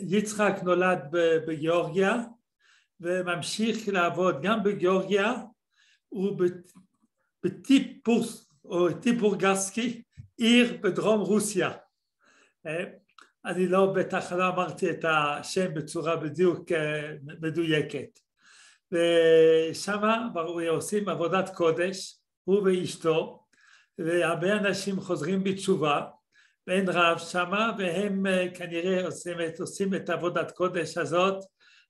יצחק נולד בגיאורגיה וממשיך לעבוד גם בגיאורגיה טיפורגסקי, עיר בדרום רוסיה. אני לא, בטח לא אמרתי את השם בצורה בדיוק מדויקת. ושם עושים עבודת קודש, הוא ואשתו, והרבה אנשים חוזרים בתשובה, ואין רב שמה, והם כנראה עושים את, עושים את עבודת קודש הזאת,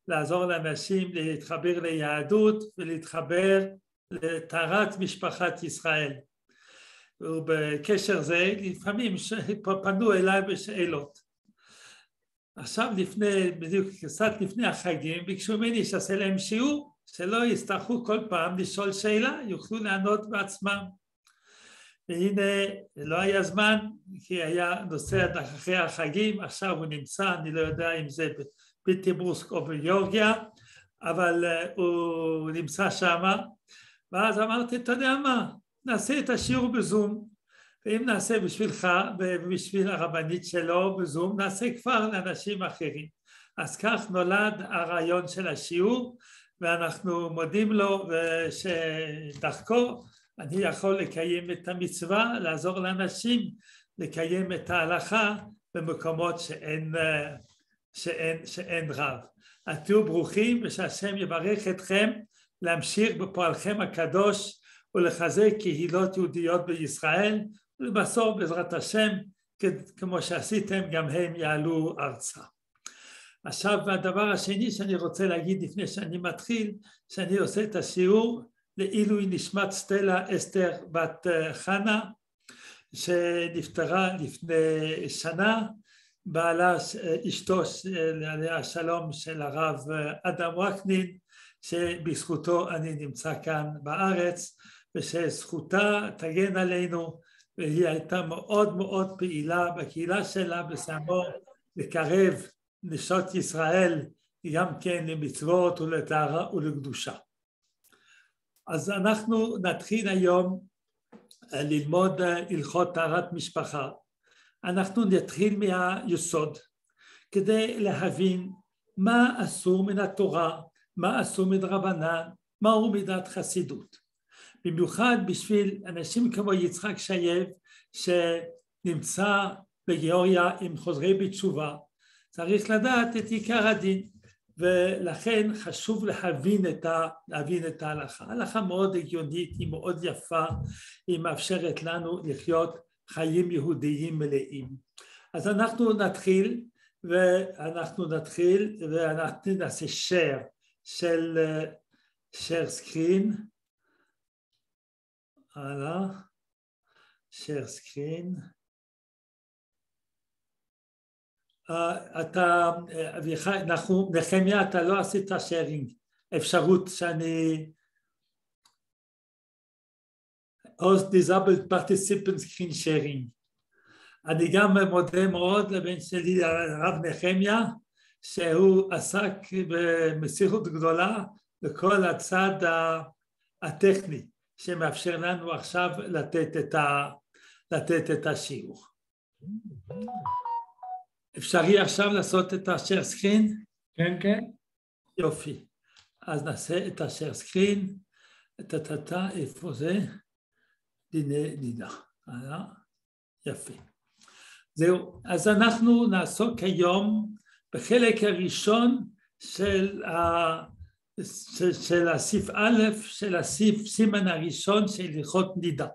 לעזור לאנשים להתחבר ליהדות ולהתחבר לטהרת משפחת ישראל. ובקשר זה לפעמים פנו אליי בשאלות. עכשיו לפני, בדיוק קצת לפני החגים, ביקשו ממני שעשה להם שיעור, שלא יצטרכו כל פעם לשאול שאלה, יוכלו לענות בעצמם. והנה, לא היה זמן, כי היה נושא אחרי החגים, עכשיו הוא נמצא, אני לא יודע אם זה בטיברוסק או בגיאורגיה, אבל הוא נמצא שמה, ואז אמרתי, אתה יודע מה, נעשה את השיעור בזום, ואם נעשה בשבילך ובשביל הרבנית שלו בזום, נעשה כבר לאנשים אחרים. אז כך נולד הרעיון של השיעור, ואנחנו מודים לו שדרכו אני יכול לקיים את המצווה, לעזור לאנשים לקיים את ההלכה במקומות שאין, שאין, שאין רב. אז תהיו ברוכים ושהשם יברך אתכם להמשיך בפועלכם הקדוש ולחזק קהילות יהודיות בישראל ובסוף בעזרת השם כמו שעשיתם גם הם יעלו ארצה. עכשיו הדבר השני שאני רוצה להגיד לפני שאני מתחיל שאני עושה את השיעור לעילוי נשמת סטלה אסתר בת חנה שנפטרה לפני שנה בעלה אשתו עליה השלום של הרב אדם וקנין שבזכותו אני נמצא כאן בארץ ושזכותה תגן עלינו והיא הייתה מאוד מאוד פעילה בקהילה שלה בסמו לקרב נשות ישראל גם כן למצוות ולטהרה ולקדושה. אז אנחנו נתחיל היום ללמוד הלכות טהרת משפחה. אנחנו נתחיל מהיסוד כדי להבין מה אסור מן התורה, מה אסור מדרבנן, מהו מידת חסידות. במיוחד בשביל אנשים כמו יצחק שייב שנמצא בגיאוריה עם חוזרי בתשובה, צריך לדעת את עיקר הדין ולכן חשוב להבין את, ה, להבין את ההלכה. ההלכה מאוד הגיונית, היא מאוד יפה, היא מאפשרת לנו לחיות חיים יהודיים מלאים. אז אנחנו נתחיל ואנחנו נתחיל ואנחנו נעשה share של share screen הלאה, share screen. אתה, אביחי, אנחנו, נחמיה, אתה לא עשית שיירינג, אפשרות שאני... host disabled participant screen sharing. אני גם מודה מאוד לבן שלי הרב נחמיה, שהוא עסק במסירות גדולה בכל הצד הטכני. שמאפשר לנו עכשיו לתת את, השיעור. אפשרי עכשיו לעשות את השאר סקרין? כן, כן. יופי. אז נעשה את השאר סקרין, טה-טה-טה, איפה זה? דיני דידה. הלאה, יפה. זהו, אז אנחנו נעסוק היום בחלק הראשון של ה... של, של הסעיף א', של הסעיף סימן הראשון של הלכות נידה.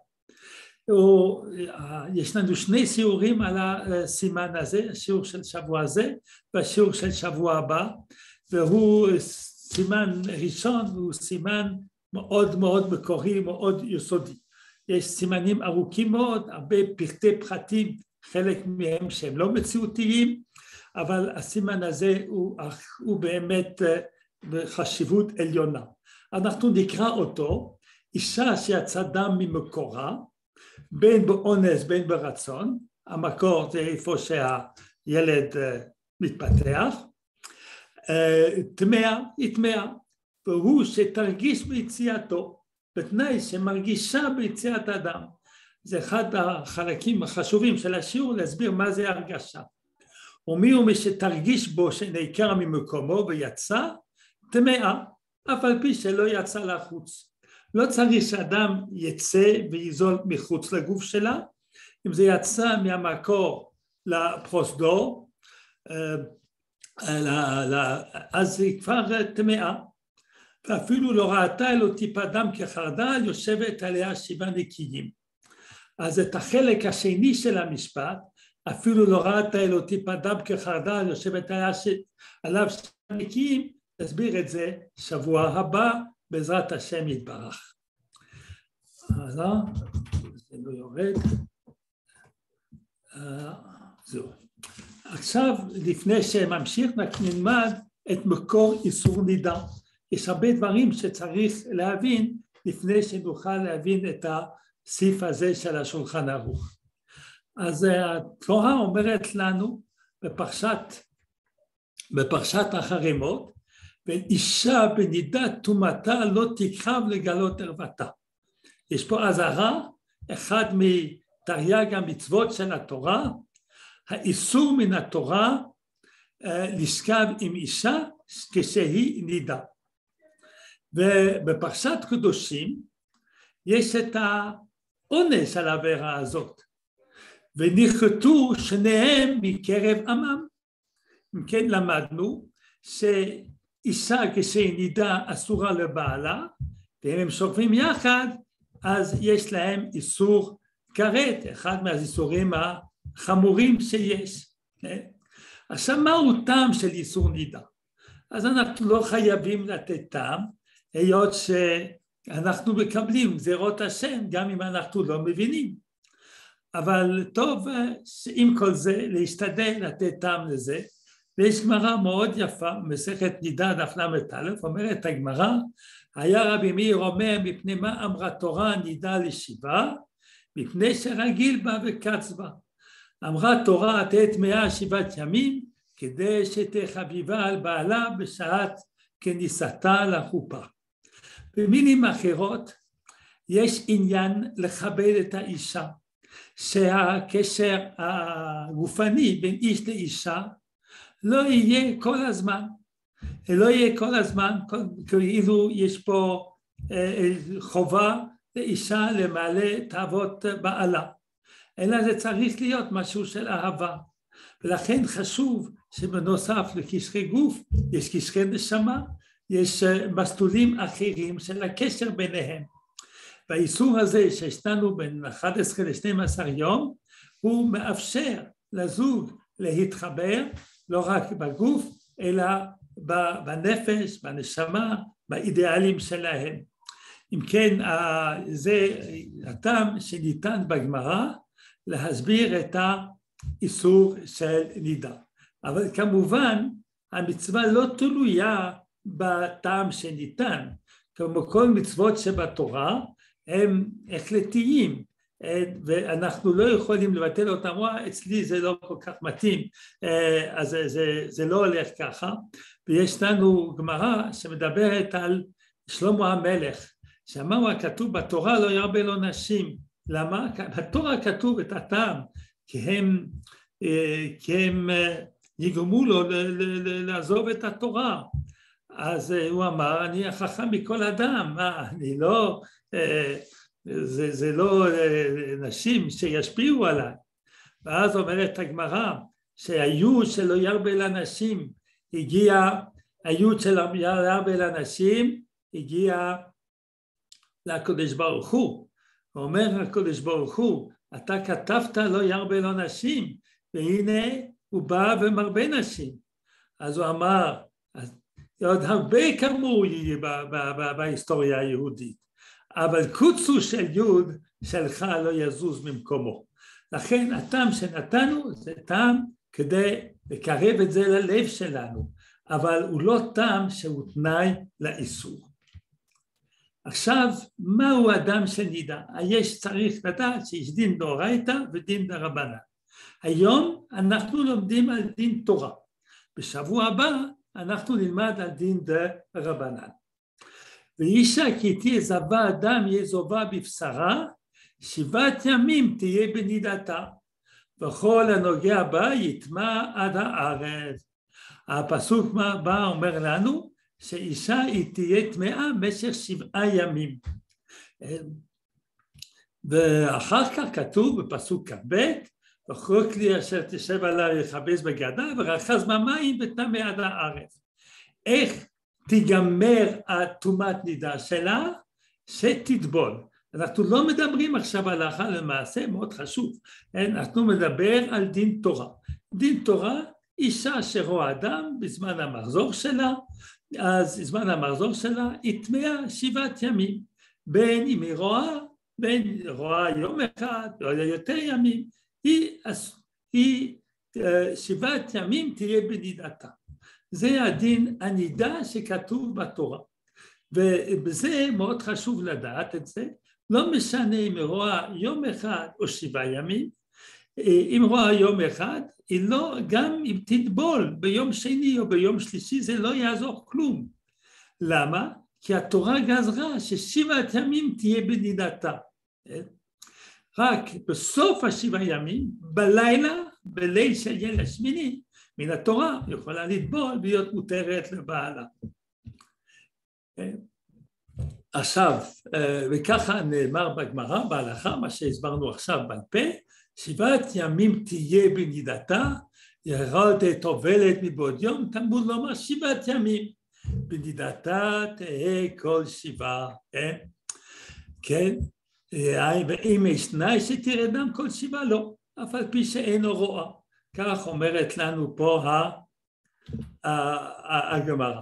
יש לנו שני שיעורים על הסימן הזה, השיעור של שבוע הזה והשיעור של שבוע הבא, והוא סימן ראשון, הוא סימן מאוד מאוד מקורי, מאוד יסודי. יש סימנים ארוכים מאוד, הרבה פרטי פחתים, חלק מהם שהם לא מציאותיים, אבל הסימן הזה הוא, הוא באמת בחשיבות עליונה. אנחנו נקרא אותו, אישה שיצא דם ממקורה, בין באונס בין ברצון, המקור זה איפה שהילד אה, מתפתח, אה, טמאה היא טמאה, והוא שתרגיש ביציאתו, בתנאי שמרגישה ביציאת הדם. זה אחד החלקים החשובים של השיעור להסביר מה זה הרגשה. ומי הוא מי שתרגיש בו שנעקר ממקומו ויצא, טמאה, אף על פי שלא יצא לחוץ. לא צריך שאדם יצא ויזול מחוץ לגוף שלה, אם זה יצא מהמקור לפרוסדור, אז היא כבר טמאה. ואפילו לא ראתה אלו טיפה דם כחרדל, יושבת עליה שבעה נקיים. אז את החלק השני של המשפט, אפילו לא ראתה אלו טיפה דם כחרדל, יושבת עליה. עליו שבעה נקיים, נסביר את זה שבוע הבא, בעזרת השם יתברך. הלאה, זה לא יורד. זהו. עכשיו, לפני שממשיך, נלמד את מקור איסור נידה. יש הרבה דברים שצריך להבין לפני שנוכל להבין את הסעיף הזה של השולחן ערוך. אז התורה אומרת לנו בפרשת, בפרשת החרימות, ואישה בנידת טומאתה לא תקרב לגלות ערוותה. יש פה אזהרה, אחד מתרי"ג המצוות של התורה, האיסור מן התורה אה, לשכב עם אישה כשהיא נידה. ובפרשת קדושים יש את העונש על העבירה הזאת, ונכרתו שניהם מקרב עמם. אם כן למדנו שאישה כשהיא נידה אסורה לבעלה, ואם הם שוכבים יחד אז יש להם איסור כרת, אחד מהאיסורים החמורים שיש. כן? עכשיו מהו טעם של איסור נידה? אז אנחנו לא חייבים לתת טעם, היות שאנחנו מקבלים גזירות השם גם אם אנחנו לא מבינים. אבל טוב עם כל זה להשתדל לתת טעם לזה ויש גמרא מאוד יפה, מסכת נידה דף ל"א, אומרת הגמרא, היה רבי מאיר אומר מפני מה אמרה תורה נידה לשיבה? מפני שרגיל בה וקץ בה. אמרה תורה תהיה טמאה שבעת ימים כדי שתחביבה על בעלה בשעת כניסתה לחופה. במילים אחרות יש עניין לכבד את האישה שהקשר הגופני בין איש לאישה לא יהיה כל הזמן, לא יהיה כל הזמן כאילו יש פה אה, חובה לאישה למלא תאוות בעלה, אלא זה צריך להיות משהו של אהבה, ולכן חשוב שבנוסף לקשרי גוף יש קשרי נשמה, יש אה, מסלולים אחרים של הקשר ביניהם. והאיסור הזה שיש לנו בין 11 ל-12 יום, הוא מאפשר לזוג להתחבר לא רק בגוף, אלא בנפש, בנשמה, באידיאלים שלהם. אם כן, זה הטעם שניתן בגמרא להסביר את האיסור של נידה. אבל כמובן, המצווה לא תלויה בטעם שניתן. כמו כל מצוות שבתורה, הם החלטיים, ואנחנו לא יכולים לבטל אותם, וואה, אצלי זה לא כל כך מתאים, אז זה, זה, זה לא הולך ככה, ויש לנו גמרא שמדברת על שלמה המלך, שאמרנו הכתוב בתורה לא ירבה לו נשים, למה? בתורה כתוב את הטעם, כי הם, כי הם יגרמו לו לעזוב את התורה, אז הוא אמר אני החכם מכל אדם, מה אני לא זה, זה לא אה, נשים שישפיעו עליי. ואז אומרת הגמרא שהיוד שלא ירבה לנשים הגיע, היוד של ירבה לנשים הגיע לקדוש ברוך הוא. אומר הקדוש ברוך הוא, אתה כתבת לא ירבה לו נשים, והנה הוא בא ומרבה נשים. אז הוא אמר, עוד הרבה כאמור יהיה בהיסטוריה היהודית. אבל קוצו של יוד שלך לא יזוז ממקומו. לכן הטעם שנתנו זה טעם כדי לקרב את זה ללב שלנו, אבל הוא לא טעם שהוא תנאי לאיסור. עכשיו, מהו אדם שנידע? יש צריך לדעת שיש דין דאורייתא ודין דרבנן. היום אנחנו לומדים על דין תורה. בשבוע הבא אנחנו נלמד על דין דרבנן. ואישה כי תהיה זבה אדם יהיה זובה בבשרה, שבעת ימים תהיה בנידתה. וכל הנוגע בה יטמע עד הארץ. הפסוק בא אומר לנו שאישה היא תהיה טמאה במשך שבעה ימים. ואחר כך כתוב בפסוק כ"ב וכל כלי אשר תשב עליו יכבס בגדה ורחז במים וטמא עד הארץ. איך תיגמר הטומאת נידה שלה? שתטבול. אנחנו לא מדברים עכשיו על הלכה למעשה, מאוד חשוב, אנחנו מדבר על דין תורה. דין תורה, אישה שרואה אדם בזמן המחזור שלה, אז בזמן המחזור שלה היא טמאה שבעת ימים, בין אם היא רואה, בין אם היא רואה יום אחד או יותר ימים, היא, היא אה, שבעת ימים תהיה בנידתה. זה הדין הנידה שכתוב בתורה. ובזה מאוד חשוב לדעת את זה, לא משנה אם היא רואה יום אחד או שבעה ימים, אם רואה יום אחד, היא לא, גם אם תטבול ביום שני או ביום שלישי זה לא יעזור כלום. למה? כי התורה גזרה ששבעת ימים תהיה בנידתה. רק בסוף השבעה ימים, בלילה, בליל של ילד שמיני, מן התורה יכולה לטבול ולהיות מותרת לבעלה. עכשיו, וככה נאמר בגמרא, בהלכה, מה שהסברנו עכשיו בעל פה, שבעת ימים תהיה בנידתה, ירד טובלת מבעוד יום, תמוד לומר שבעת ימים. בנידתה תהא כל שבעה, כן? כן? ואם יש תנאי שתרדם כל שבעה, לא, אף על פי שאינו רואה. כך אומרת לנו פה הגמרא.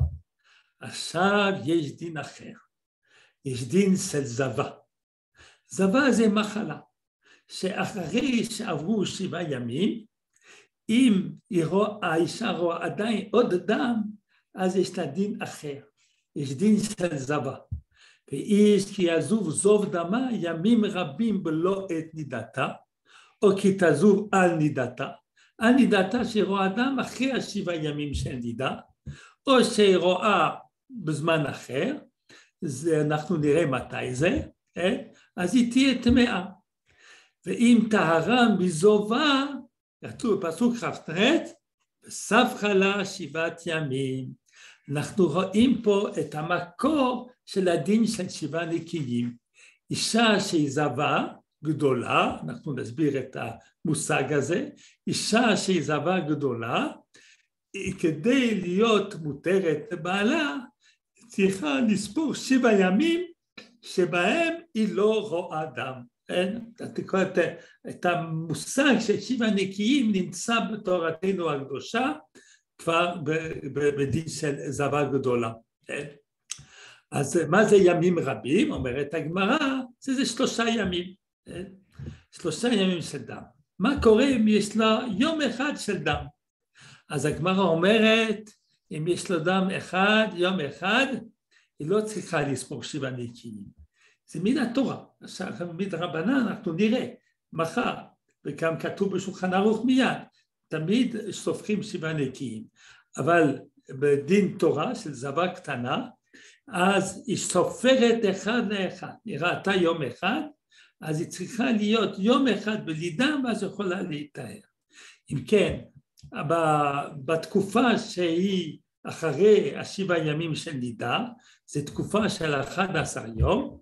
עכשיו יש דין אחר, יש דין של זבה. זבה זה מחלה, שאחרי שעברו שבעה ימים, אם האישה רואה עדיין עוד דם, אז יש לה דין אחר, יש דין של זבה. ואיש כי יעזוב זוב דמה ימים רבים בלא את נידתה, או כי תעזוב על נידתה, על נידתה שרואה דם אחרי השבעה ימים של נידה, או שהיא רואה בזמן אחר, זה אנחנו נראה מתי זה, כן? אז היא תהיה טמאה. ואם טהרה מזובה, כתוב בפסוק כ"ט, וספחה לה שבעת ימים. אנחנו רואים פה את המקור של הדין של שבעה נקיים. אישה שהיא זבה גדולה, אנחנו נסביר את המושג הזה, אישה שהיא זבה גדולה, כדי להיות מותרת לבעלה, צריכה לספור שבע ימים שבהם היא לא רואה דם. קורא את המושג של שבע נקיים נמצא בתורתנו הקדושה כבר בדין של זבה גדולה. אז מה זה ימים רבים? אומרת הגמרא, זה, זה שלושה ימים. שלושה ימים של דם. מה קורה אם יש לה יום אחד של דם? אז הגמרא אומרת, אם יש לו דם אחד, יום אחד, היא לא צריכה לספור שבעה נקיים. זה מן התורה. עכשיו, מדרבנן אנחנו נראה מחר, וגם כתוב בשולחן ערוך מיד, תמיד סופחים שבעה נקיים. אבל בדין תורה של זבה קטנה, אז היא סופרת אחד לאחד. היא ראתה יום אחד, אז היא צריכה להיות יום אחד בלידה, ואז יכולה להיטהר. אם כן, בתקופה שהיא אחרי השבעה ימים של נידה, זו תקופה של 11 יום,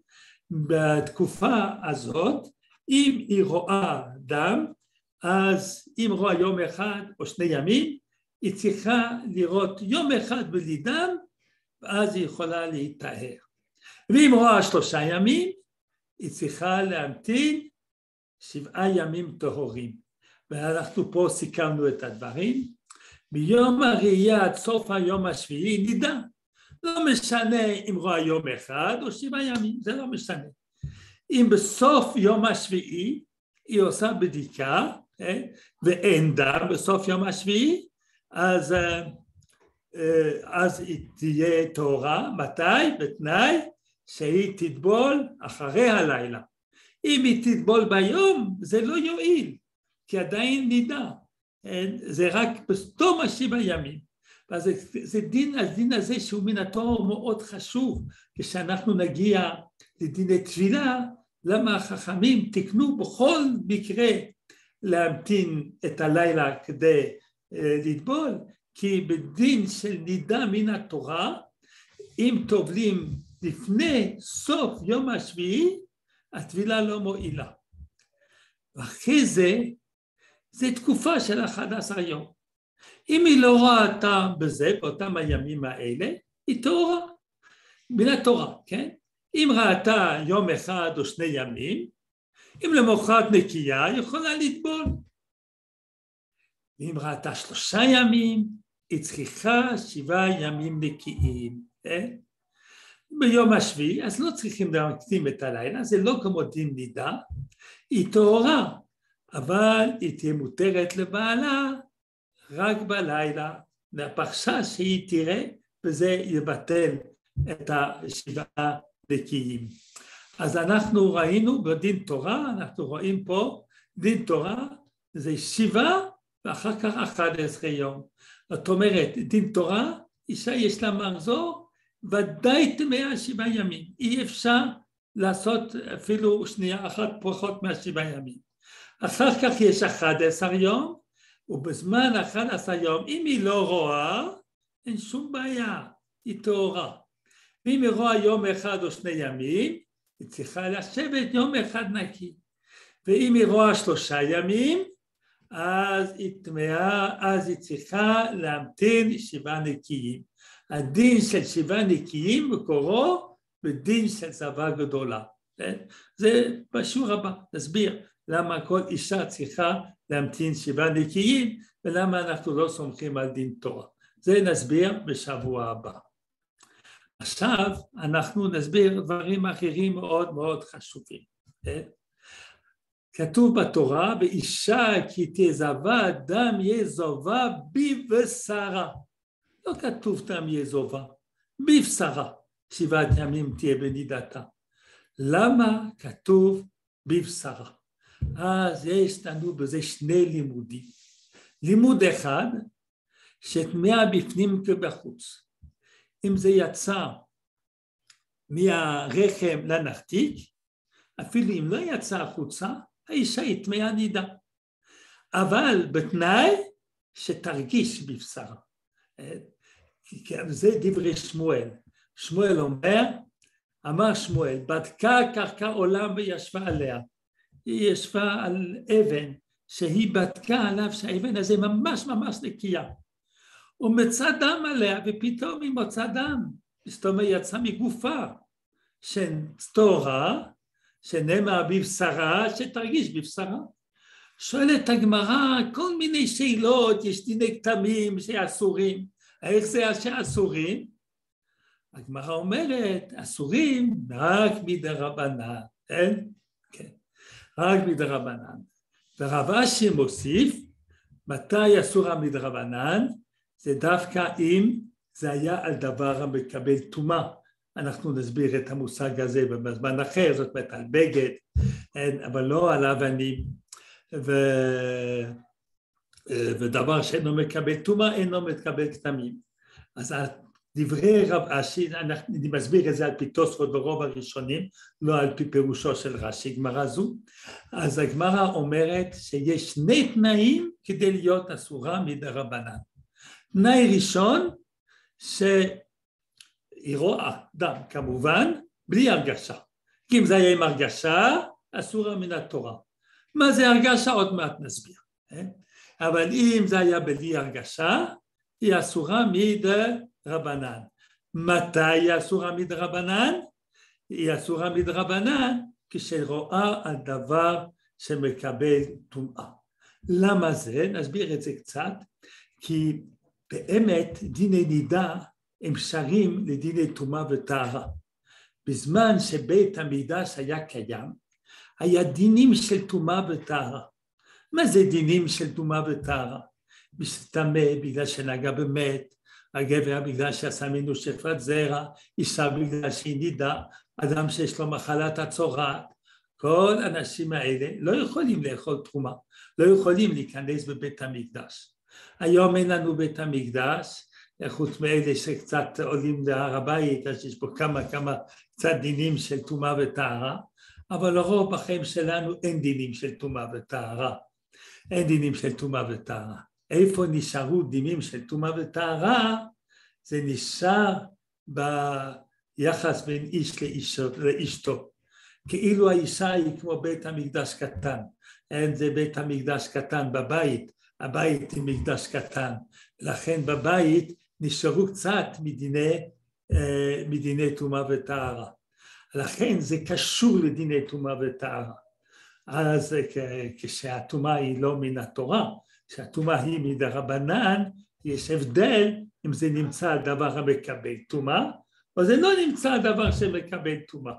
בתקופה הזאת, אם היא רואה דם, אז אם רואה יום אחד או שני ימים, היא צריכה לראות יום אחד בלי דם, ואז היא יכולה להיטהר. ואם רואה שלושה ימים, היא צריכה להמתין שבעה ימים טהורים. ואנחנו פה סיכמנו את הדברים. מיום הראייה עד סוף היום השביעי נידה. לא משנה אם רואה יום אחד או שבעה ימים, זה לא משנה. אם בסוף יום השביעי היא עושה בדיקה אה, ואין דם בסוף יום השביעי, אז, אה, אה, אז היא תהיה טהורה, מתי? בתנאי שהיא תטבול אחרי הלילה. אם היא תטבול ביום זה לא יועיל, כי עדיין נידה, זה רק בתום השבעה ימים. ואז זה, זה דין, הדין הזה שהוא מן התואר מאוד חשוב, כשאנחנו נגיע לדיני תפילה, למה החכמים תיקנו בכל מקרה להמתין את הלילה כדי לטבול, כי בדין של נידה מן התורה, אם טובלים לפני סוף יום השביעי, הטבילה לא מועילה. ואחרי זה, זה תקופה של 11 יום. אם היא לא ראתה בזה, באותם הימים האלה, היא טהורה, מן התורה, כן? אם ראתה יום אחד או שני ימים, אם למחרת נקייה, היא יכולה לטבול. ואם ראתה שלושה ימים, היא צריכה שבעה ימים נקיים. כן? ביום השביעי, אז לא צריכים להקדים את הלילה, זה לא כמו דין נידה, היא טהורה, אבל היא תהיה מותרת לבעלה רק בלילה, מהפרשה שהיא תראה, וזה יבטל את השבעה נקיים. אז אנחנו ראינו בדין תורה, אנחנו רואים פה דין תורה זה שבעה ואחר כך אחד עשרה יום. זאת אומרת, דין תורה, אישה יש לה מחזור, ודאי טמאה שבעה ימים. אי אפשר לעשות אפילו שנייה אחת פחות מהשבעה ימים. אחר כך יש אחד עשר יום, ובזמן אחד עשר יום, אם היא לא רואה, אין שום בעיה, היא טהורה. ואם היא רואה יום אחד או שני ימים, היא צריכה לשבת יום אחד נקי. ואם היא רואה שלושה ימים, אז היא טמאה, אז היא צריכה להמתין שבעה נקיים. הדין של שבעה נקיים מקורו בדין של צבא גדולה. כן? זה בשיעור הבא, נסביר למה כל אישה צריכה להמתין שבעה נקיים ולמה אנחנו לא סומכים על דין תורה. זה נסביר בשבוע הבא. עכשיו אנחנו נסביר דברים אחרים מאוד מאוד חשובים. כן? כתוב בתורה, ואישה כי תזבה דם יזובה בבשרה. לא כתוב דם יזובה, בבשרה. שבעת ימים תהיה בנידתה. למה כתוב בבשרה? אז יש לנו בזה שני לימודים. לימוד אחד, שטמאה בפנים כבחוץ. אם זה יצא מהרחם לנחתיק, אפילו אם לא יצא החוצה, האישה היא טמאה נידה. אבל בתנאי שתרגיש בבשרה. זה דברי שמואל. שמואל אומר, אמר שמואל, בדקה קרקע עולם וישבה עליה. היא ישבה על אבן, שהיא בדקה עליו שהאבן הזה ממש ממש נקייה. ומצא דם עליה, ופתאום היא מוצא דם. זאת אומרת, יצא מגופה, שטהורה, שנאמר בבשרה, שתרגיש בבשרה. שואלת הגמרא כל מיני שאלות, יש דיני כתמים שאסורים, איך זה שאסורים? הגמרא אומרת, אסורים רק מדרבנן, כן? כן, רק מדרבנן. ורב אשי מוסיף, מתי אסורה מדרבנן? זה דווקא אם זה היה על דבר המקבל טומאה. אנחנו נסביר את המושג הזה בזמן אחר, זאת אומרת על בגד, אבל לא על אבנים, ו... ודבר שאינו מקבל טומאה אינו מקבל כתמים. אז דברי רב אשי, אני מסביר את זה על פי תוספות ברוב הראשונים, לא על פי פירושו של רש"י, גמרא זו. אז הגמרא אומרת שיש שני תנאים כדי להיות אסורה מדרבנן. תנאי ראשון, שהיא רואה דם כמובן, בלי הרגשה. כי אם זה היה עם הרגשה, אסורה מן התורה. מה זה הרגשה? עוד מעט נסביר. אבל אם זה היה בלי הרגשה, היא אסורה מדרבנן. מתי היא אסורה מדרבנן? היא אסורה מדרבנן כשרואה על דבר שמקבל טומאה. למה זה? נסביר את זה קצת, כי באמת דיני נידה הם שרים לדיני טומאה וטהרה. בזמן שבית המקדש היה קיים, היה דינים של טומאה וטהרה. מה זה דינים של טומאה וטהרה? מסתמא בגלל שנגע במת, הגבר בגלל שעשה ממנו שפת זרע, אישה בגלל שהיא נידה, אדם שיש לו מחלת הצורעת, כל האנשים האלה לא יכולים לאכול תרומה, לא יכולים להיכנס בבית המקדש. היום אין לנו בית המקדש, חוץ מאלה שקצת עולים להר הבית, אז יש פה כמה כמה קצת דינים של טומאה וטהרה, אבל לרוב בחיים שלנו אין דינים של טומאה וטהרה. אין דינים של טומאה וטהרה. איפה נשארו דינים של טומאה וטהרה? זה נשאר ביחס בין איש לאשתו, לאשתו. כאילו האישה היא כמו בית המקדש קטן, אין זה בית המקדש קטן בבית, הבית היא מקדש קטן, לכן בבית נשארו קצת מדיני, אה, מדיני טומאה וטהרה. לכן זה קשור לדיני טומאה וטהרה. אז כשהטומאה היא לא מן התורה, כשהטומאה היא מדרבנן, יש הבדל אם זה נמצא הדבר המקבל טומאה, או זה לא נמצא הדבר שמקבל טומאה.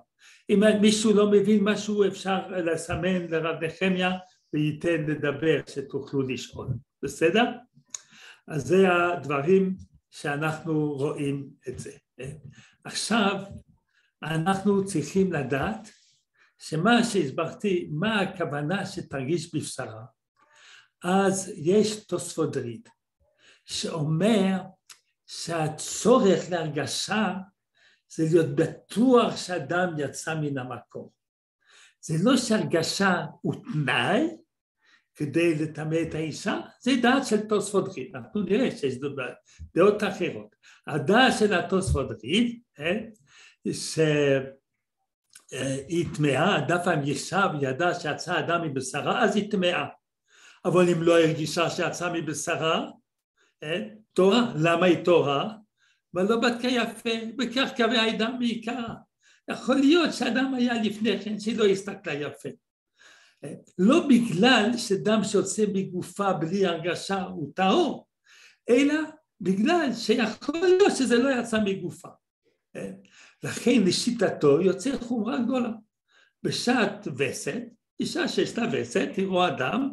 אם מישהו לא מבין משהו אפשר לסמן לרב נחמיה וייתן לדבר שתוכלו לשאול, בסדר? אז זה הדברים שאנחנו רואים את זה. עכשיו אנחנו צריכים לדעת שמה שהסברתי, מה הכוונה שתרגיש בבשרה, אז יש תוספות ריד שאומר שהצורך להרגשה זה להיות בטוח שאדם יצא מן המקום. זה לא שהרגשה הוא תנאי כדי לטמא את האישה, זה דעת של תוספות ריד, אנחנו נראה שיש דעות אחרות. הדעת של התוספות ריד, אה, שהיא טמאה, דף המיישב ידע שיצא אדם מבשרה, אז היא טמאה. אבל אם לא הרגישה שיצא מבשרה, אה, תורה. למה היא תורה? ולא בדקה יפה, וכך קווי האדם בעיקרה. יכול להיות שאדם היה לפני כן שלא הסתכלה יפה. אה, לא בגלל שדם שיוצא מגופה בלי הרגשה הוא טהור, אלא בגלל שיכול להיות שזה לא יצא מגופה. לכן לשיטתו יוצא חומרה גדולה. בשעת וסת, אישה שיש לה וסת, היא רואה דם,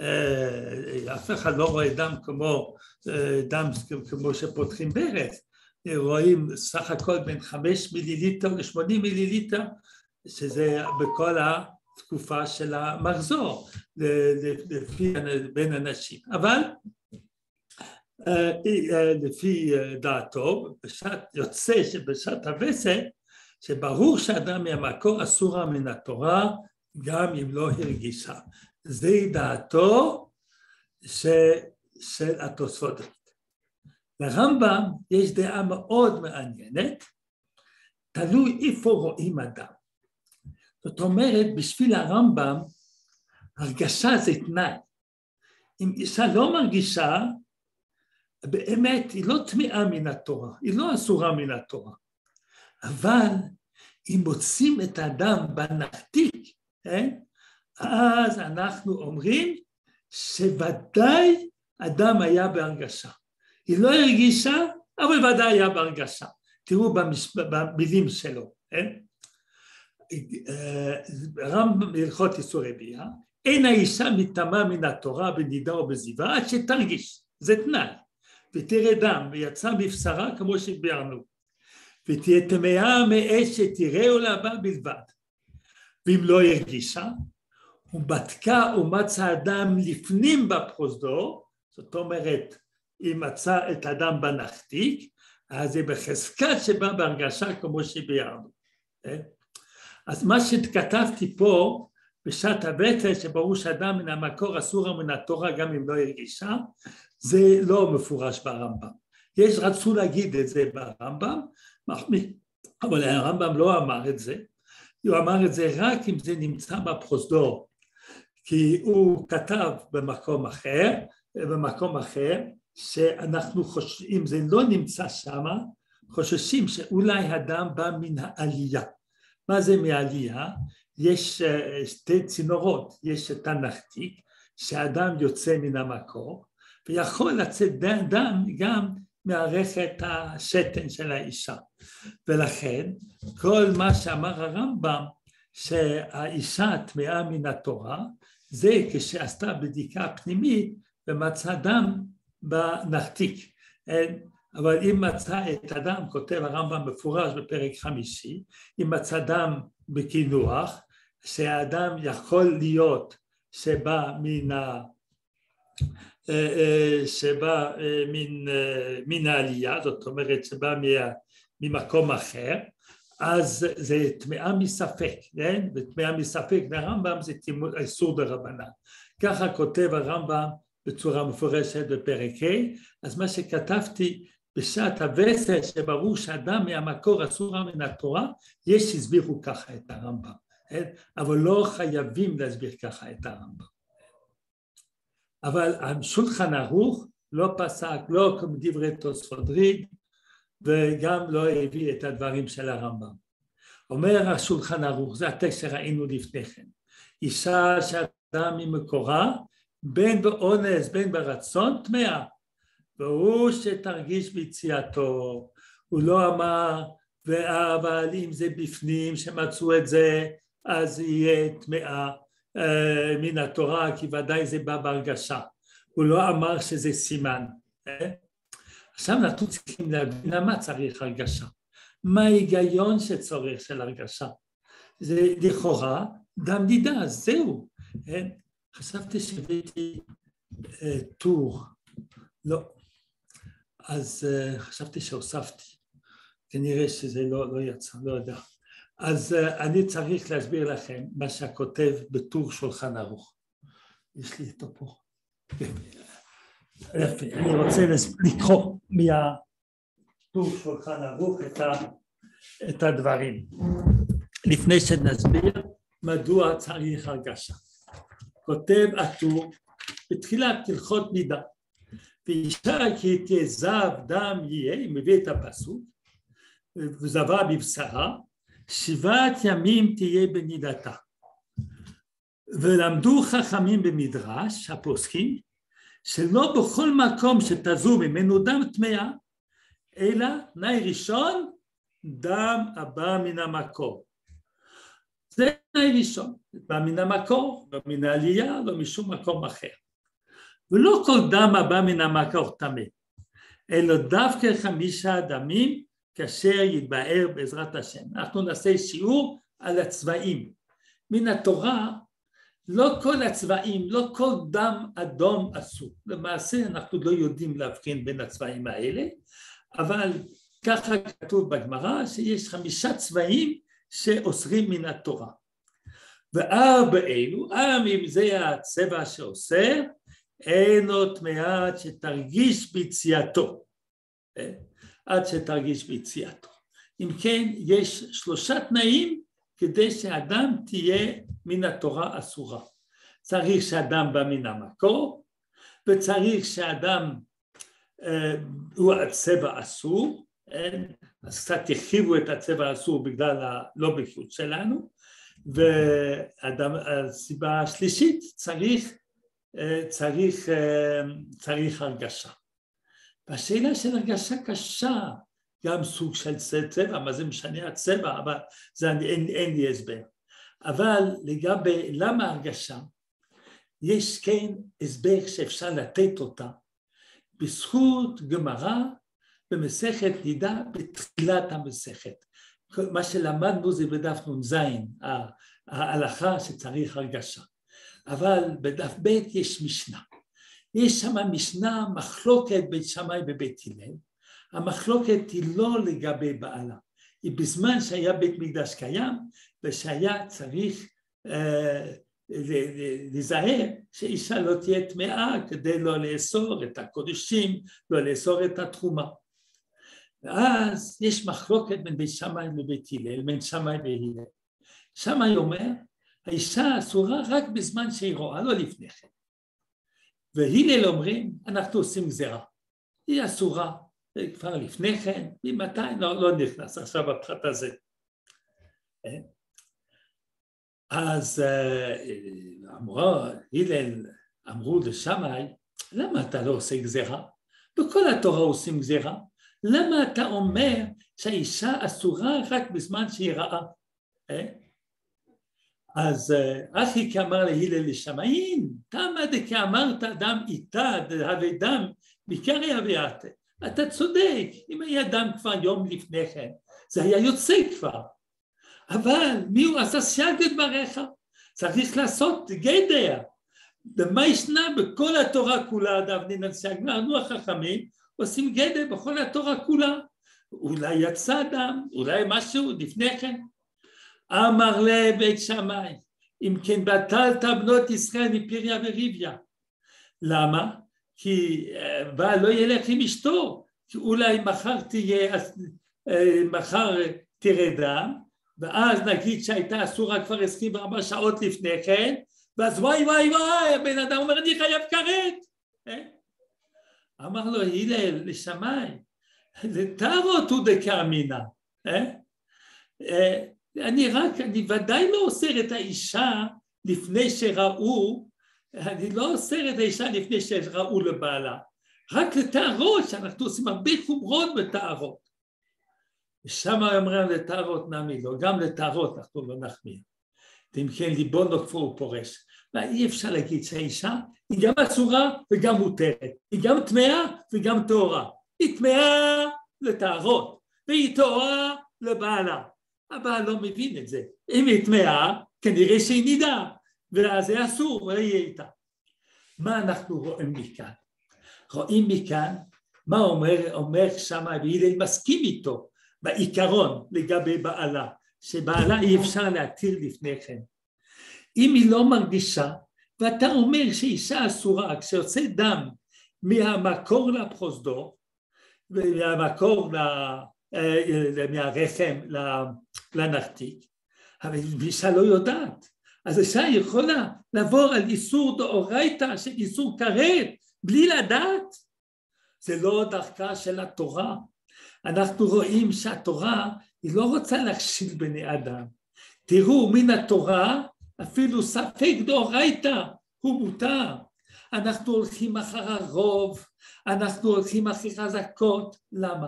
אה, אף אחד לא רואה דם כמו אה, דם כמו שפותחים ברז, רואים סך הכל בין חמש מיליליטר לשמונים מיליליטר, שזה בכל התקופה של המחזור, לפי בין אנשים. אבל לפי דעתו, בשעת, יוצא שבשעת הווסת, שברור שאדם מהמקור אסורה מן התורה, גם אם לא הרגישה. זה דעתו ש, של התוספות. לרמב"ם יש דעה מאוד מעניינת, תלוי איפה רואים אדם. זאת אומרת, בשביל הרמב"ם, הרגשה זה תנאי. אם אישה לא מרגישה, באמת היא לא טמאה מן התורה, היא לא אסורה מן התורה. אבל אם מוצאים את האדם בנחתיק, כן? אז אנחנו אומרים שוודאי אדם היה בהרגשה. היא לא הרגישה, אבל ודאי היה בהרגשה. תראו במילים שלו, כן? רמב"ם בהלכות איסורי ביאה, אין האישה מטמאה מן התורה בנידה או בזיווה עד שתרגיש, זה תנאי. ותראה דם ויצא מבשרה כמו שביארנו. ותהיה טמאה מאש שתראהו לבא בלבד. ואם לא הרגישה ובדקה ומצא אדם לפנים בפרוזדור זאת אומרת אם מצא את האדם בנחתיק אז זה בחזקת שבא בהרגשה כמו שביארנו. כן? אז מה שכתבתי פה בשעת הבטן שברור שאדם מן המקור אסור מן התורה גם אם לא הרגישה זה לא מפורש ברמב"ם. יש רצו להגיד את זה ברמב"ם, אבל הרמב"ם לא אמר את זה, הוא אמר את זה רק אם זה נמצא בפרוזדור, כי הוא כתב במקום אחר, במקום אחר, שאנחנו חושבים, אם זה לא נמצא שם, חוששים שאולי הדם בא מן העלייה. מה זה מעלייה? יש אה, שתי צינורות, יש את הנחתיק, שאדם יוצא מן המקור, ויכול לצאת דם גם מערכת השתן של האישה. ולכן כל מה שאמר הרמב"ם שהאישה טמאה מן התורה זה כשעשתה בדיקה פנימית ומצאה דם בנחתיק. אבל אם מצא את הדם, כותב הרמב"ם מפורש בפרק חמישי, אם מצא דם בקינוח, שהאדם יכול להיות שבא מן ה... שבא אה, מן, מן העלייה, זאת אומרת שבא ממקום אחר, אז זה טמאה מספק, כן? וטמאה מספק ברמב"ם זה איסור דרבנן. ככה כותב הרמב"ם בצורה מפורשת בפרק ה', אז מה שכתבתי בשעת הווסת שברור שאדם מהמקור אסורה מן התורה, יש שהסבירו ככה את הרמב"ם, כן? אבל לא חייבים להסביר ככה את הרמב"ם. אבל השולחן ערוך לא פסק, לא כדברי תוספות ריד, וגם לא הביא את הדברים של הרמב"ם. אומר השולחן ערוך, זה הטקסט שראינו לפני כן, אישה שאדם ממקורה, בין באונס בין ברצון טמאה, והוא שתרגיש ביציאתו, הוא לא אמר, אבל אם זה בפנים שמצאו את זה, אז יהיה טמאה אה, מן התורה, כי ודאי זה בא בהרגשה. הוא לא אמר שזה סימן. אה? עכשיו אנחנו צריכים להבין למה צריך הרגשה. מה ההיגיון שצורך של הרגשה? זה לכאורה דם דידה, זהו. אה? חשבתי שהבאתי טור, לא. אז חשבתי שהוספתי. כנראה שזה לא, לא יצא, לא יודע. אז אני צריך להסביר לכם מה שהכותב בטור שולחן ערוך. יש לי אותו פה. יפה, אני רוצה לקרוא מהטור שולחן ערוך את, ה, את הדברים לפני שנסביר מדוע צריך הרגשה. כותב הטור בתחילת הלכות מידה ואישה כי תעזב דם יהיה, מביא את הפסוק וזבה בבשרה שבעת ימים תהיה בנידתה ולמדו חכמים במדרש, הפוסקים, שלא בכל מקום שתזו ממנו דם טמאה, אלא תנאי ראשון, דם הבא מן המקור. זה תנאי ראשון, בא מן המקור, לא מן העלייה, לא משום מקום אחר. ולא כל דם הבא מן המקור טמא, אלא דווקא חמישה דמים כאשר יתבהר בעזרת השם. אנחנו נעשה שיעור על הצבעים. מן התורה לא כל הצבעים, לא כל דם אדום אסור. למעשה אנחנו לא יודעים להבחין בין הצבעים האלה, אבל ככה כתוב בגמרא שיש חמישה צבעים שאוסרים מן התורה. וארבע אלו, עם אם זה הצבע שאוסר, אין עוד מעט שתרגיש ביציאתו. עד שתרגיש ביציאתו. אם כן, יש שלושה תנאים כדי שאדם תהיה מן התורה אסורה. צריך שאדם בא מן המקור, וצריך שאדם אה, הוא הצבע אסור, אה, אז קצת הרחיבו את הצבע האסור בגלל הלא בקיאות שלנו, והסיבה השלישית צריך, אה, צריך, אה, צריך הרגשה. והשאלה של הרגשה קשה, גם סוג של צבע, מה זה משנה הצבע, אבל זה אין, אין לי הסבר. אבל לגבי למה הרגשה, יש כן הסבר שאפשר לתת אותה בזכות גמרא במסכת נידה בתחילת המסכת. מה שלמדנו זה בדף נ"ז, ההלכה שצריך הרגשה. אבל בדף ב' יש משנה. יש שם משנה מחלוקת בית שמאי ובית הלל, המחלוקת היא לא לגבי בעלה, היא בזמן שהיה בית מקדש קיים ושהיה צריך אה, להיזהר שאישה לא תהיה טמאה כדי לא לאסור את הקודשים, לא לאסור את התחומה. ואז יש מחלוקת בין בית שמאי לבית הלל, בין שמאי והלל. שמאי אומר, האישה אסורה רק בזמן שהיא רואה, לא לפני כן. והלל אומרים, אנחנו עושים גזירה. היא אסורה כבר לפני כן, ממתי? לא, לא נכנס עכשיו בפחת הזה. אה? אז אה, אמרו, הלל אמרו לשמאי, למה אתה לא עושה גזירה? בכל התורה עושים גזירה. למה אתה אומר שהאישה אסורה רק בזמן שהיא רעה? אה? אז אחי כאמר להלל לשמאים, תמא דכאמרת דם איתה דהווה דם מקריא אביעתה. אתה צודק, אם היה דם כבר יום לפני כן, זה היה יוצא כבר. אבל מי הוא עשה סייג את דבריך? צריך לעשות גדר. ומה ישנה בכל התורה כולה, דבנין סייג? אמרנו החכמים, עושים גדר בכל התורה כולה. אולי יצא דם, אולי משהו לפני כן. אמר לבית שמאי, אם כן בטלת בנות ישראל מפריה וריביה. למה? כי בעל לא ילך עם אשתו, כי אולי מחר תהיה, מחר תראה דם, ואז נגיד שהייתה אסורה כבר 24 שעות לפני כן, ואז וואי וואי וואי, הבן אדם אומר אני חייב כרת. אה? אמר לו הלל לשמיים, לטרות הוא דקאמינא. אני רק, אני ודאי לא אוסר את האישה לפני שראו, אני לא אוסר את האישה לפני שראו לבעלה, רק לטהרות, שאנחנו עושים הרבה חומרות בטהרות. ושם אומרים לטהרות נעמיד לו, גם לטהרות אנחנו לא נחמיר. ואם כן ליבו נוקפו הוא פורש. אי אפשר להגיד שהאישה היא גם אסורה וגם מותרת, היא גם טמאה וגם טהורה. היא טמאה לטהרות, והיא טהורה לבעלה. הבעל לא מבין את זה. אם היא טמאה, כנראה שהיא נידה, ואז זה אסור, ולא יהיה איתה. מה אנחנו רואים מכאן? רואים מכאן מה אומר, אומר שמה, והילל מסכים איתו בעיקרון לגבי בעלה, שבעלה אי אפשר להתיר לפני כן. אם היא לא מרגישה, ואתה אומר שאישה אסורה, כשיוצא דם מהמקור לפרוזדור, מהמקור, אה, מהרחם לנרתיק, אבל אישה לא יודעת. אז אישה יכולה לעבור על איסור דאורייתא של איסור כרת בלי לדעת. זה לא דרכה של התורה. אנחנו רואים שהתורה היא לא רוצה להכשיל בני אדם. תראו, מן התורה אפילו ספק דאורייתא הוא מותר. אנחנו הולכים אחר הרוב, אנחנו הולכים אחרי חזקות. למה?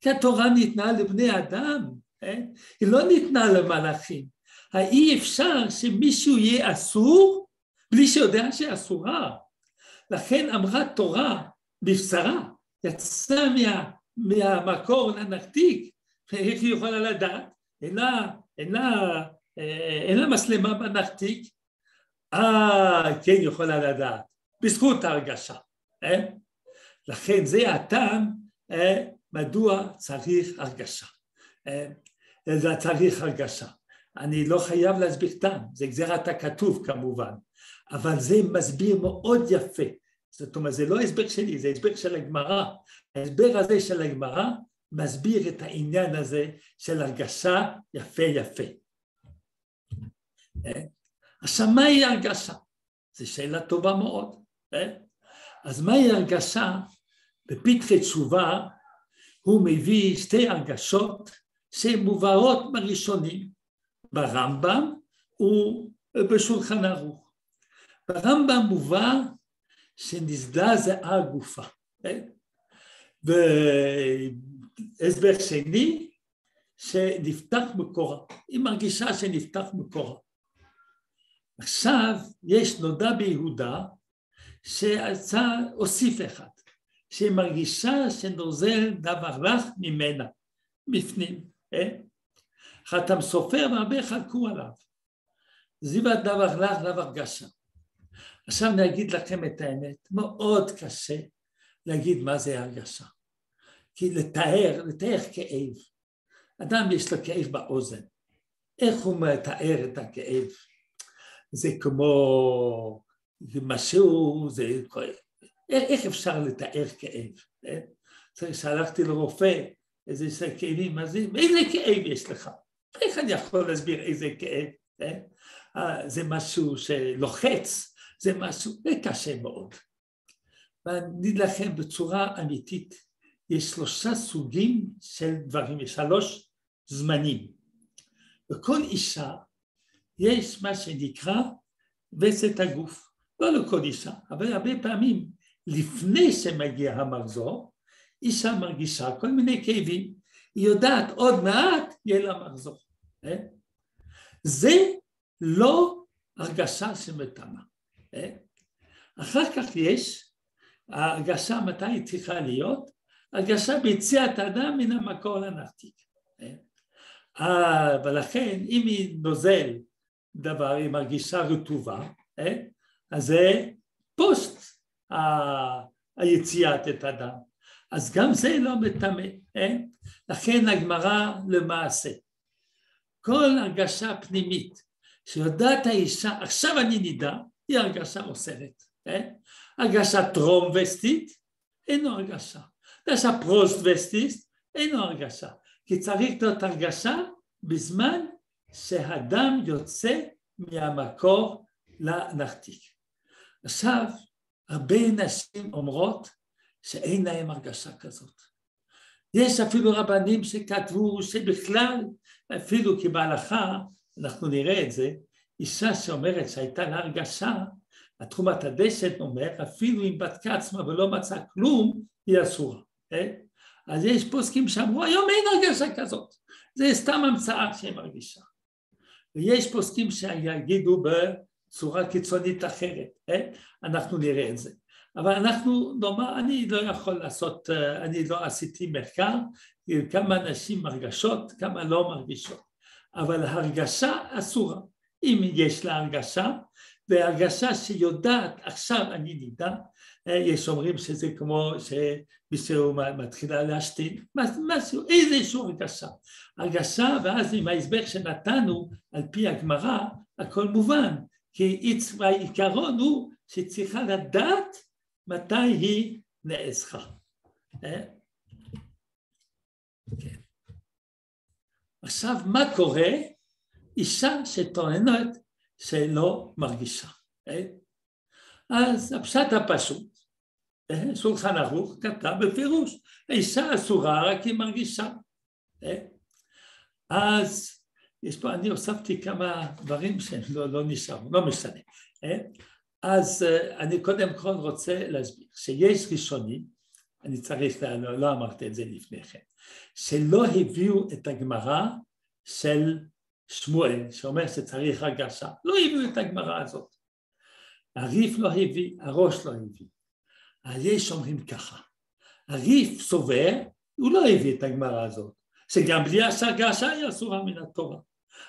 כי התורה ניתנה לבני אדם, אה? היא לא ניתנה למלאכים. האי אפשר שמישהו יהיה אסור בלי שיודע שאסורה. לכן אמרה תורה בבשרה, יצאה מה, מהמקור לנרתיק, איך היא יכולה לדעת? אין לה, אין לה, אין לה מסלמה בנרתיק? אה, כן יכולה לדעת, בזכות ההרגשה. אה? לכן זה הטעם אה, מדוע צריך הרגשה. אה, זה צריך הרגשה. אני לא חייב להסביר טעם, זה גזירת הכתוב כמובן, אבל זה מסביר מאוד יפה. זאת אומרת, זה לא הסבר שלי, זה הסבר של הגמרא. ההסבר הזה של הגמרא מסביר את העניין הזה של הרגשה יפה יפה. אה? עכשיו, מהי הרגשה? זו שאלה טובה מאוד. אה? אז מהי הרגשה? בפתחי תשובה הוא מביא שתי הרגשות שהן מובאות בראשונים, ברמב"ם ובשולחן ערוך. ברמב"ם מובא שנזדעזעה הגופה. כן? והסבר שני, שנפתח מקורה, היא מרגישה שנפתח מקורה. עכשיו יש נודע ביהודה שיצא, הוסיף אחד, שהיא מרגישה שנוזל דבר רך ממנה, בפנים. אה? חתם סופר והרבה חלקו עליו. זיבת דבר לך דבר גשה. עכשיו אני אגיד לכם את האמת, מאוד קשה להגיד מה זה הרגשה. כי לתאר, לתאר כאב. אדם יש לו כאב באוזן. איך הוא מתאר את הכאב? זה כמו משהו, זה... איך אפשר לתאר כאב? אה? כשהלכתי לרופא, איזה כאבים, זה, איזה כאב יש לך? איך אני יכול להסביר איזה כאב? אה? אה, זה משהו שלוחץ, זה משהו, קשה מאוד. ואני לכם בצורה אמיתית, יש שלושה סוגים של דברים, יש שלוש זמנים. לכל אישה יש מה שנקרא וסת הגוף. לא לכל אישה, אבל הרבה פעמים לפני שמגיע המחזור, אישה מרגישה כל מיני כאבים, היא יודעת עוד מעט יהיה לה מחזור. אה? זה לא הרגשה שמטמאה. אה? אחר כך יש ההרגשה מתי היא צריכה להיות? הרגשה ביציאת האדם מן המקור לנרתיק. אה? ולכן אם היא נוזל דבר, היא מרגישה רטובה, אז זה היציאת את הדם. אז גם זה לא מטמא. לכן הגמרא למעשה, כל הרגשה פנימית שיודעת האישה, עכשיו אני נידה, היא הרגשה אוסרת. כן? הרגשה טרום וסטית, אינו הרגשה. הרגשה פרוסט וסטית, אינו הרגשה. כי צריך להיות הרגשה בזמן שהדם יוצא מהמקור לנרתיק. עכשיו, הרבה נשים אומרות שאין להם הרגשה כזאת. יש אפילו רבנים שכתבו שבכלל, אפילו כי בהלכה, אנחנו נראה את זה, אישה שאומרת שהייתה לה הרגשה, התחומת הדשת אומר, אפילו אם בדקה עצמה ולא מצאה כלום, היא אסורה. כן? אז יש פוסקים שאמרו, היום אין הרגשה כזאת, זה סתם המצאה שהיא מרגישה. ויש פוסקים שיגידו בצורה קיצונית אחרת, כן? אנחנו נראה את זה. אבל אנחנו נאמר, אני לא יכול לעשות, אני לא עשיתי מחקר, כמה נשים מרגשות, כמה לא מרגישות, אבל הרגשה אסורה. אם יש לה הרגשה, והרגשה שיודעת עכשיו אני נדע, יש אומרים שזה כמו שמישהו מתחילה להשתין, משהו, איזושהי הרגשה. הרגשה, ואז עם ההסבר שנתנו על פי הגמרא, הכל מובן, כי העיקרון הוא שצריכה לדעת מתי היא נאסחה. אה? כן. עכשיו, מה קורה? אישה שטוענת שלא מרגישה. אה? אז הפשט הפשוט, אה? שולחן ערוך כתב בפירוש, האישה אסורה רק היא מרגישה. אז יש פה, אני הוספתי כמה דברים שהם לא, לא נשארו, לא משנה. אז אה, אני קודם כל רוצה להסביר שיש ראשונים, אני צריך, לא, לא אמרתי את זה לפני כן, שלא הביאו את הגמרא של שמואל, שאומר שצריך הרגשה, לא הביאו את הגמרא הזאת. הריף לא הביא, הראש לא הביא. אז יש אומרים ככה, הריף סובר, הוא לא הביא את הגמרא הזאת, שגם בלי הרגשה היא אסורה מן התורה.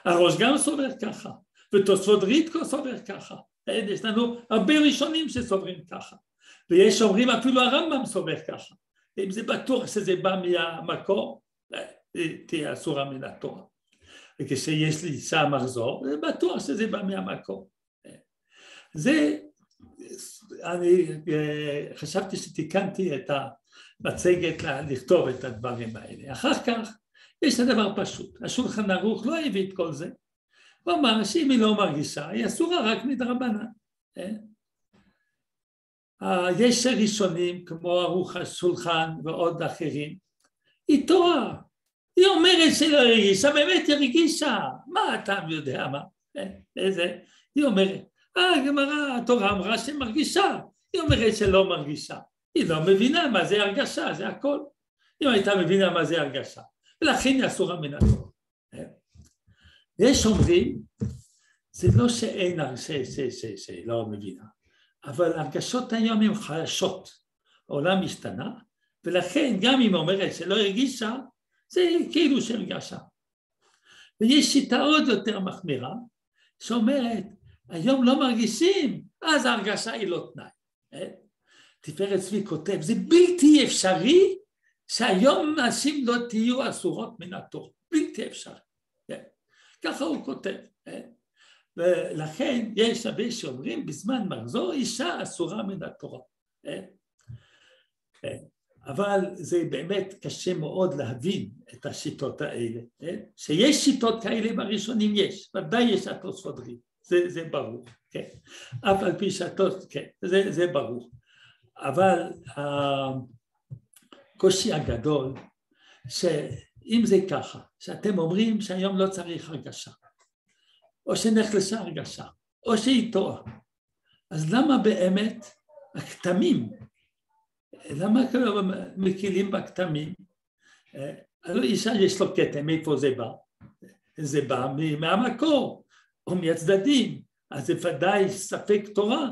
הראש גם סובר ככה, ותוספות ריתקו סובר ככה. יש לנו הרבה ראשונים שסוברים ככה, ויש אומרים אפילו הרמב"ם סובר ככה, אם זה בטוח שזה בא מהמקור, תהיה אסורה מן התורה. וכשיש לי אישה מחזור, זה בטוח שזה בא מהמקור. זה, אני חשבתי שתיקנתי את המצגת לכתוב את הדברים האלה. אחר כך יש הדבר פשוט, השולחן ערוך לא הביא את כל זה, הוא אמר שאם היא לא מרגישה, היא אסורה רק מדרבנן. כן? אה? יש ראשונים כמו ערוך השולחן ועוד אחרים, היא טועה, היא אומרת שלא הרגישה, באמת היא הרגישה, מה אתה יודע מה, כן? איזה, היא אומרת, אה, הגמרא, התורה אמרה שהיא מרגישה, היא אומרת שלא מרגישה, היא לא מבינה מה זה הרגשה, זה הכל, אם הייתה מבינה מה זה הרגשה, ולכן היא אסורה מן התורה. יש אומרים, זה לא שאין, שלא מבינה, אבל הרגשות היום הן חלשות, העולם השתנה, ולכן גם אם אומרת שלא הרגישה, זה כאילו שהרגשה. ויש שיטה עוד יותר מחמירה, שאומרת, היום לא מרגישים, אז ההרגשה היא לא תנאי. אה? תפארת צבי כותב, זה בלתי אפשרי שהיום נשים לא תהיו אסורות מן התור, בלתי אפשרי. ככה הוא כותב. כן? ולכן יש הרבה שאומרים בזמן מחזור אישה אסורה מן התורה. כן? כן. אבל זה באמת קשה מאוד להבין את השיטות האלה. שיש שיטות כאלה בראשונים יש, ודאי יש התוספות ריב, זה, זה ברור, כן. אף על פי שהתוס, כן, זה, זה ברור. אבל הקושי הגדול, ש... אם זה ככה, שאתם אומרים שהיום לא צריך הרגשה, או שנחלשה הרגשה, או שהיא טועה, אז למה באמת הכתמים, למה מקילים בכתמים? הלוא אישה יש לו כתם, מאיפה זה בא? זה בא מהמקור, או מהצדדים, אז זה ודאי ספק תורה.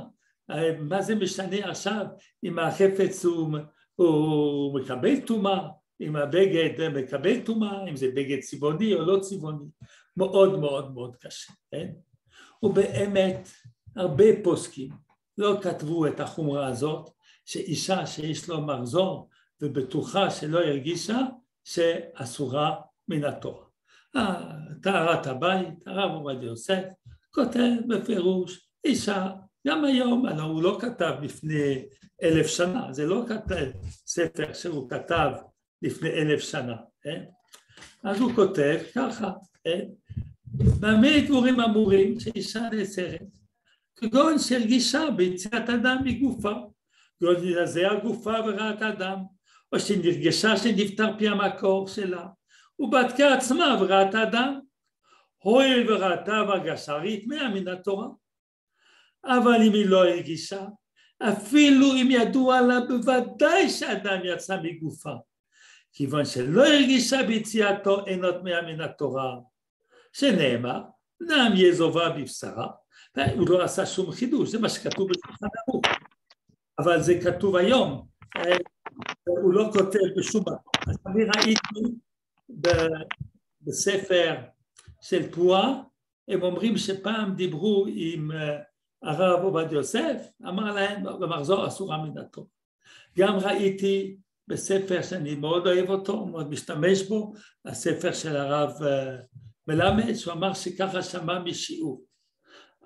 מה זה משנה עכשיו אם החפץ הוא, הוא מקבל טומאה אם הבגד מקבל טומאה, אם זה בגד צבעוני או לא צבעוני, מאוד מאוד מאוד קשה, כן? ובאמת הרבה פוסקים לא כתבו את החומרה הזאת, שאישה שיש לו מחזור ובטוחה שלא הרגישה שאסורה מן התורה. טהרת הבית, הרב עובדיה יוסף, כותב בפירוש, אישה, גם היום, הוא לא כתב לפני אלף שנה, זה לא כתב ספר שהוא כתב לפני אלף שנה, כן? אז הוא כותב ככה, כן? במה דבורים אמורים שאישה נאסרת? כגון שהרגישה ביציאת אדם מגופה, כגון לזעזע גופה וראת אדם, או שנרגשה שנפטר פי המקור שלה, ובדקה עצמה וראת אדם, הואיל וראתה והרגשה ריתמיה מן התורה. אבל אם היא לא הרגישה, אפילו אם ידוע לה בוודאי שאדם יצא מגופה, כיוון שלא הרגישה ביציאתו אינו טמאה מן התורה, שנאמר, נעם יזובה בבשרה, הוא לא עשה שום חידוש, זה מה שכתוב בשולחן ערוך, אבל זה כתוב היום, הוא לא כותב בשום מקום. אז אני ראיתי בספר של פועה, הם אומרים שפעם דיברו עם אה, הרב עובדיה יוסף, אמר להם במחזור אסורה התורה. גם ראיתי בספר שאני מאוד אוהב אותו, מאוד משתמש בו, הספר של הרב אה, מלמד, שהוא אמר שככה שמע משיעור.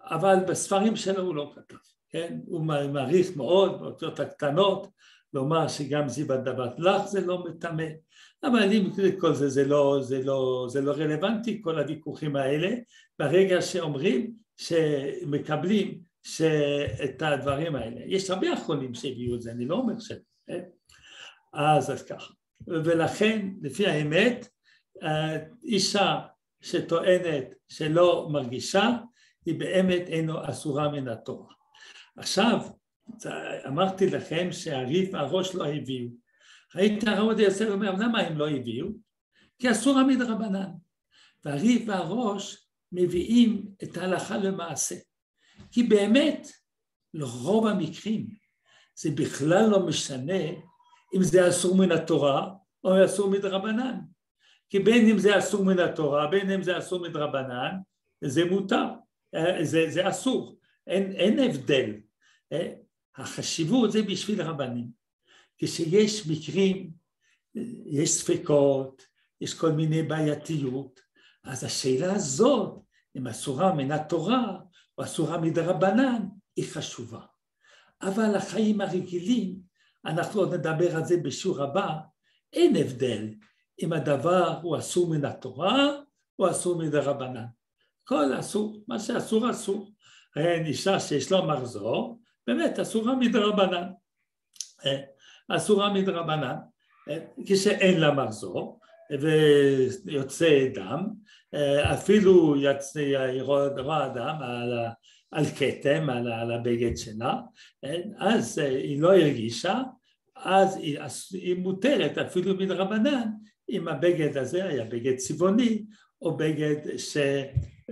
אבל בספרים שלו הוא לא כתב, כן? הוא מעריך מאוד באותיות הקטנות, לומר שגם זיוות דבת לך זה לא מטמא, אבל אם כל זה, זה לא, זה, לא, זה לא רלוונטי, כל הוויכוחים האלה, ברגע שאומרים שמקבלים את הדברים האלה. יש הרבה אחרונים שהביאו את זה, אני לא אומר ש... כן? אז אז ככה. ולכן, לפי האמת, אישה שטוענת שלא מרגישה, היא באמת אינו אסורה מן התורה. עכשיו, אמרתי לכם שהריף והראש לא הביאו. ראית הרב עובדיה יוסף אומר, למה הם לא הביאו? כי אסור עמיד רבנן. והריף והראש מביאים את ההלכה למעשה. כי באמת, לרוב המקרים, זה בכלל לא משנה אם זה אסור מן התורה או אסור מדרבנן. כי בין אם זה אסור מן התורה, בין אם זה אסור מדרבנן, זה מותר, אה, זה, זה אסור, אין, אין הבדל. אה, החשיבות זה בשביל רבנים. כשיש מקרים, יש ספקות, יש כל מיני בעייתיות, אז השאלה הזאת, אם אסורה מן התורה או אסורה מדרבנן, היא חשובה. אבל החיים הרגילים, אנחנו עוד נדבר על זה בשיעור הבא, אין הבדל אם הדבר הוא אסור מן התורה או אסור מדרבנן. הכל אסור, מה שאסור אסור. אישה שיש לו מחזור, באמת אסורה מדרבנן. אה, אסורה מדרבנן, אה, כשאין לה מחזור ויוצא דם, אה, אפילו רואה דם על, על כתם, על, על הבגד שלה, אז היא לא הרגישה, אז היא, היא מותרת אפילו מדרבנן אם הבגד הזה היה בגד צבעוני או בגד ש...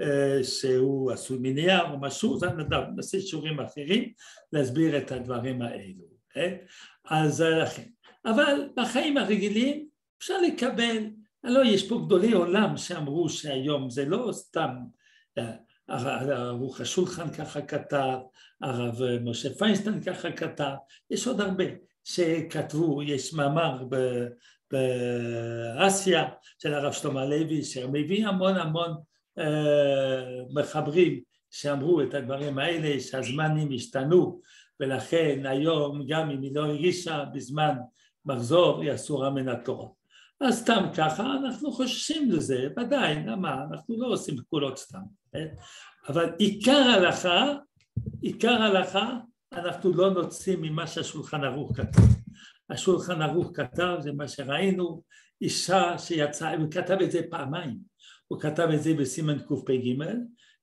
אה, שהוא עשוי מנייר או משהו, זה נעשה שיעורים אחרים להסביר את הדברים האלו, כן? אז לכן. אבל בחיים הרגילים אפשר לקבל, הלוא יש פה גדולי עולם שאמרו שהיום זה לא סתם, אה, ערוך השולחן ככה כתב, הרב משה פיינשטיין ככה כתב, יש עוד הרבה שכתבו, יש מאמר באסיה של הרב שלמה לוי שמביא המון המון אה, מחברים שאמרו את הדברים האלה שהזמנים השתנו ולכן היום גם אם היא לא הרגישה בזמן מחזור היא אסורה מן התורה. אז סתם ככה אנחנו חוששים לזה, ודאי, למה? אנחנו לא עושים פעולות סתם. כן? אבל עיקר הלכה, עיקר הלכה אנחנו לא נוצאים ממה שהשולחן ערוך כתב. השולחן ערוך כתב, זה מה שראינו, אישה שיצאה, הוא כתב את זה פעמיים. הוא כתב את זה בסימן קפ"ג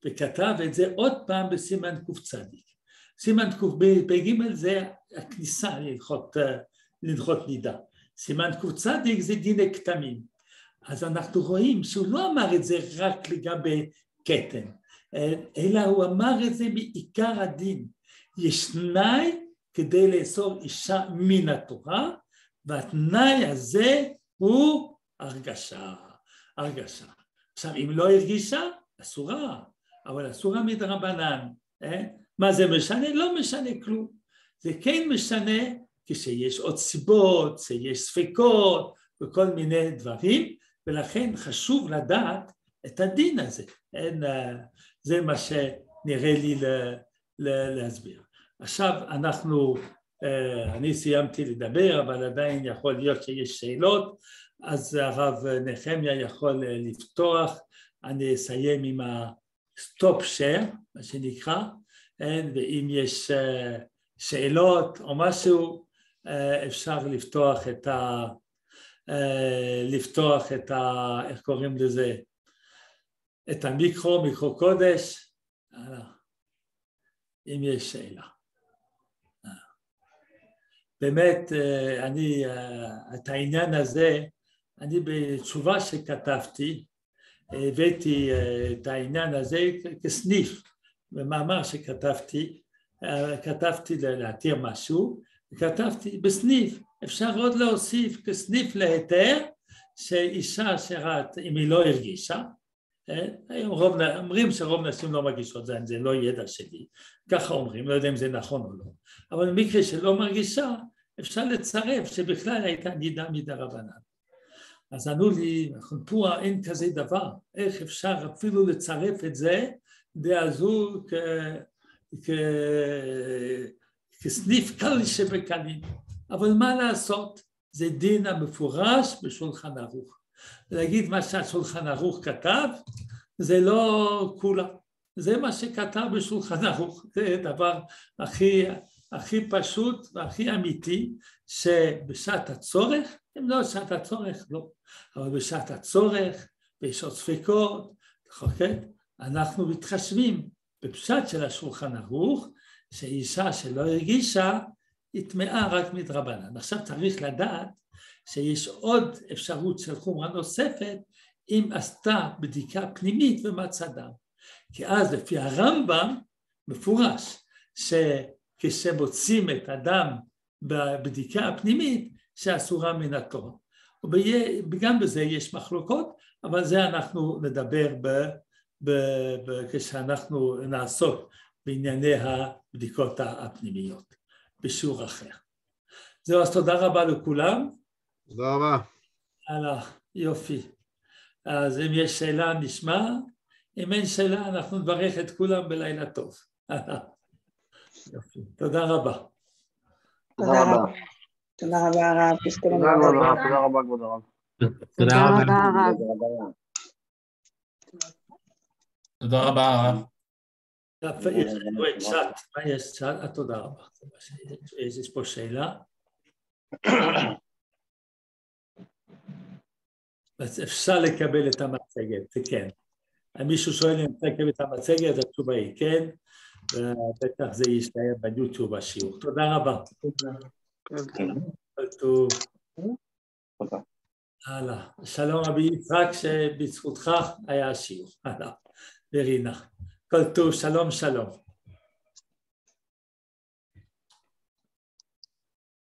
וכתב את זה עוד פעם בסימן קצ. סימן קפ"ג זה הכניסה ללכות נידה, סימן קצ זה דיני כתמים, אז אנחנו רואים שהוא לא אמר את זה רק לגבי כתם, אלא הוא אמר את זה מעיקר הדין, יש תנאי כדי לאסור אישה מן התורה והתנאי הזה הוא הרגשה, הרגשה. עכשיו, אם לא הרגישה, אסורה, אבל אסורה מדרבנן. אה? מה זה משנה? לא משנה כלום. זה כן משנה כשיש עוד סיבות, שיש ספקות וכל מיני דברים, ולכן חשוב לדעת את הדין הזה. אין, אה, זה מה שנראה לי להסביר. עכשיו אנחנו, אני סיימתי לדבר, אבל עדיין יכול להיות שיש שאלות, אז הרב נחמיה יכול לפתוח, אני אסיים עם ה-stop share, מה שנקרא, ואם יש שאלות או משהו, אפשר לפתוח את ה... לפתוח את ה... איך קוראים לזה? את המיקרו, מיקרו קודש, אם יש שאלה. באמת, אני, את העניין הזה, אני בתשובה שכתבתי, הבאתי את העניין הזה כסניף, במאמר שכתבתי, כתבתי להתיר משהו, וכתבתי בסניף, אפשר עוד להוסיף כסניף להיתר, שאישה שראת, אם היא לא הרגישה, היום רוב, אומרים שרוב נשים לא מרגישות, זה, זה לא ידע שלי, ככה אומרים, לא יודע אם זה נכון או לא, אבל במקרה שלא מרגישה, אפשר לצרף שבכלל הייתה נידה מדרבנן. אז ענו לי, פה אין כזה דבר, איך אפשר אפילו לצרף את זה, דעזו כ... כ... כסניף קל שבקלים, אבל מה לעשות, זה דין המפורש בשולחן ערוך. להגיד מה שהשולחן ערוך כתב, זה לא כולה, זה מה שכתב בשולחן ערוך, זה דבר הכי, הכי פשוט והכי אמיתי, שבשעת הצורך, אם לא בשעת הצורך, לא, אבל בשעת הצורך, ויש עוד ספקות? אנחנו מתחשבים בפשט של השולחן ערוך, שאישה שלא הרגישה, היא טמאה רק מדרבנן. עכשיו צריך לדעת שיש עוד אפשרות של חומרה נוספת אם עשתה בדיקה פנימית ומצא דם. כי אז לפי הרמב"ם מפורש שכשמוצאים את הדם בבדיקה הפנימית שאסורה מן התורה. וגם בזה יש מחלוקות, אבל זה אנחנו נדבר ב, ב, ב, כשאנחנו נעסוק בענייני הבדיקות הפנימיות בשיעור אחר. זהו, אז תודה רבה לכולם. תודה רבה. הלאה, יופי. אז אם יש שאלה נשמע, אם אין שאלה אנחנו נברך את כולם בלילה טוב. יופי, תודה רבה. תודה רבה. תודה רבה הרב, תודה רבה כבוד הרב. תודה רבה הרב. תודה רבה הרב. יש? תודה רבה. פה שאלה? אז אפשר לקבל את המצגת, זה כן. מישהו שואל אם אפשר לקבל את המצגת, התשובה היא כן, ובטח זה ישתהר ביוטיוב השיעור. תודה רבה. טוב. הלאה. שלום רבי יצחק, שבזכותך היה השיעור. הלאה. ורינה. כל טוב, שלום שלום.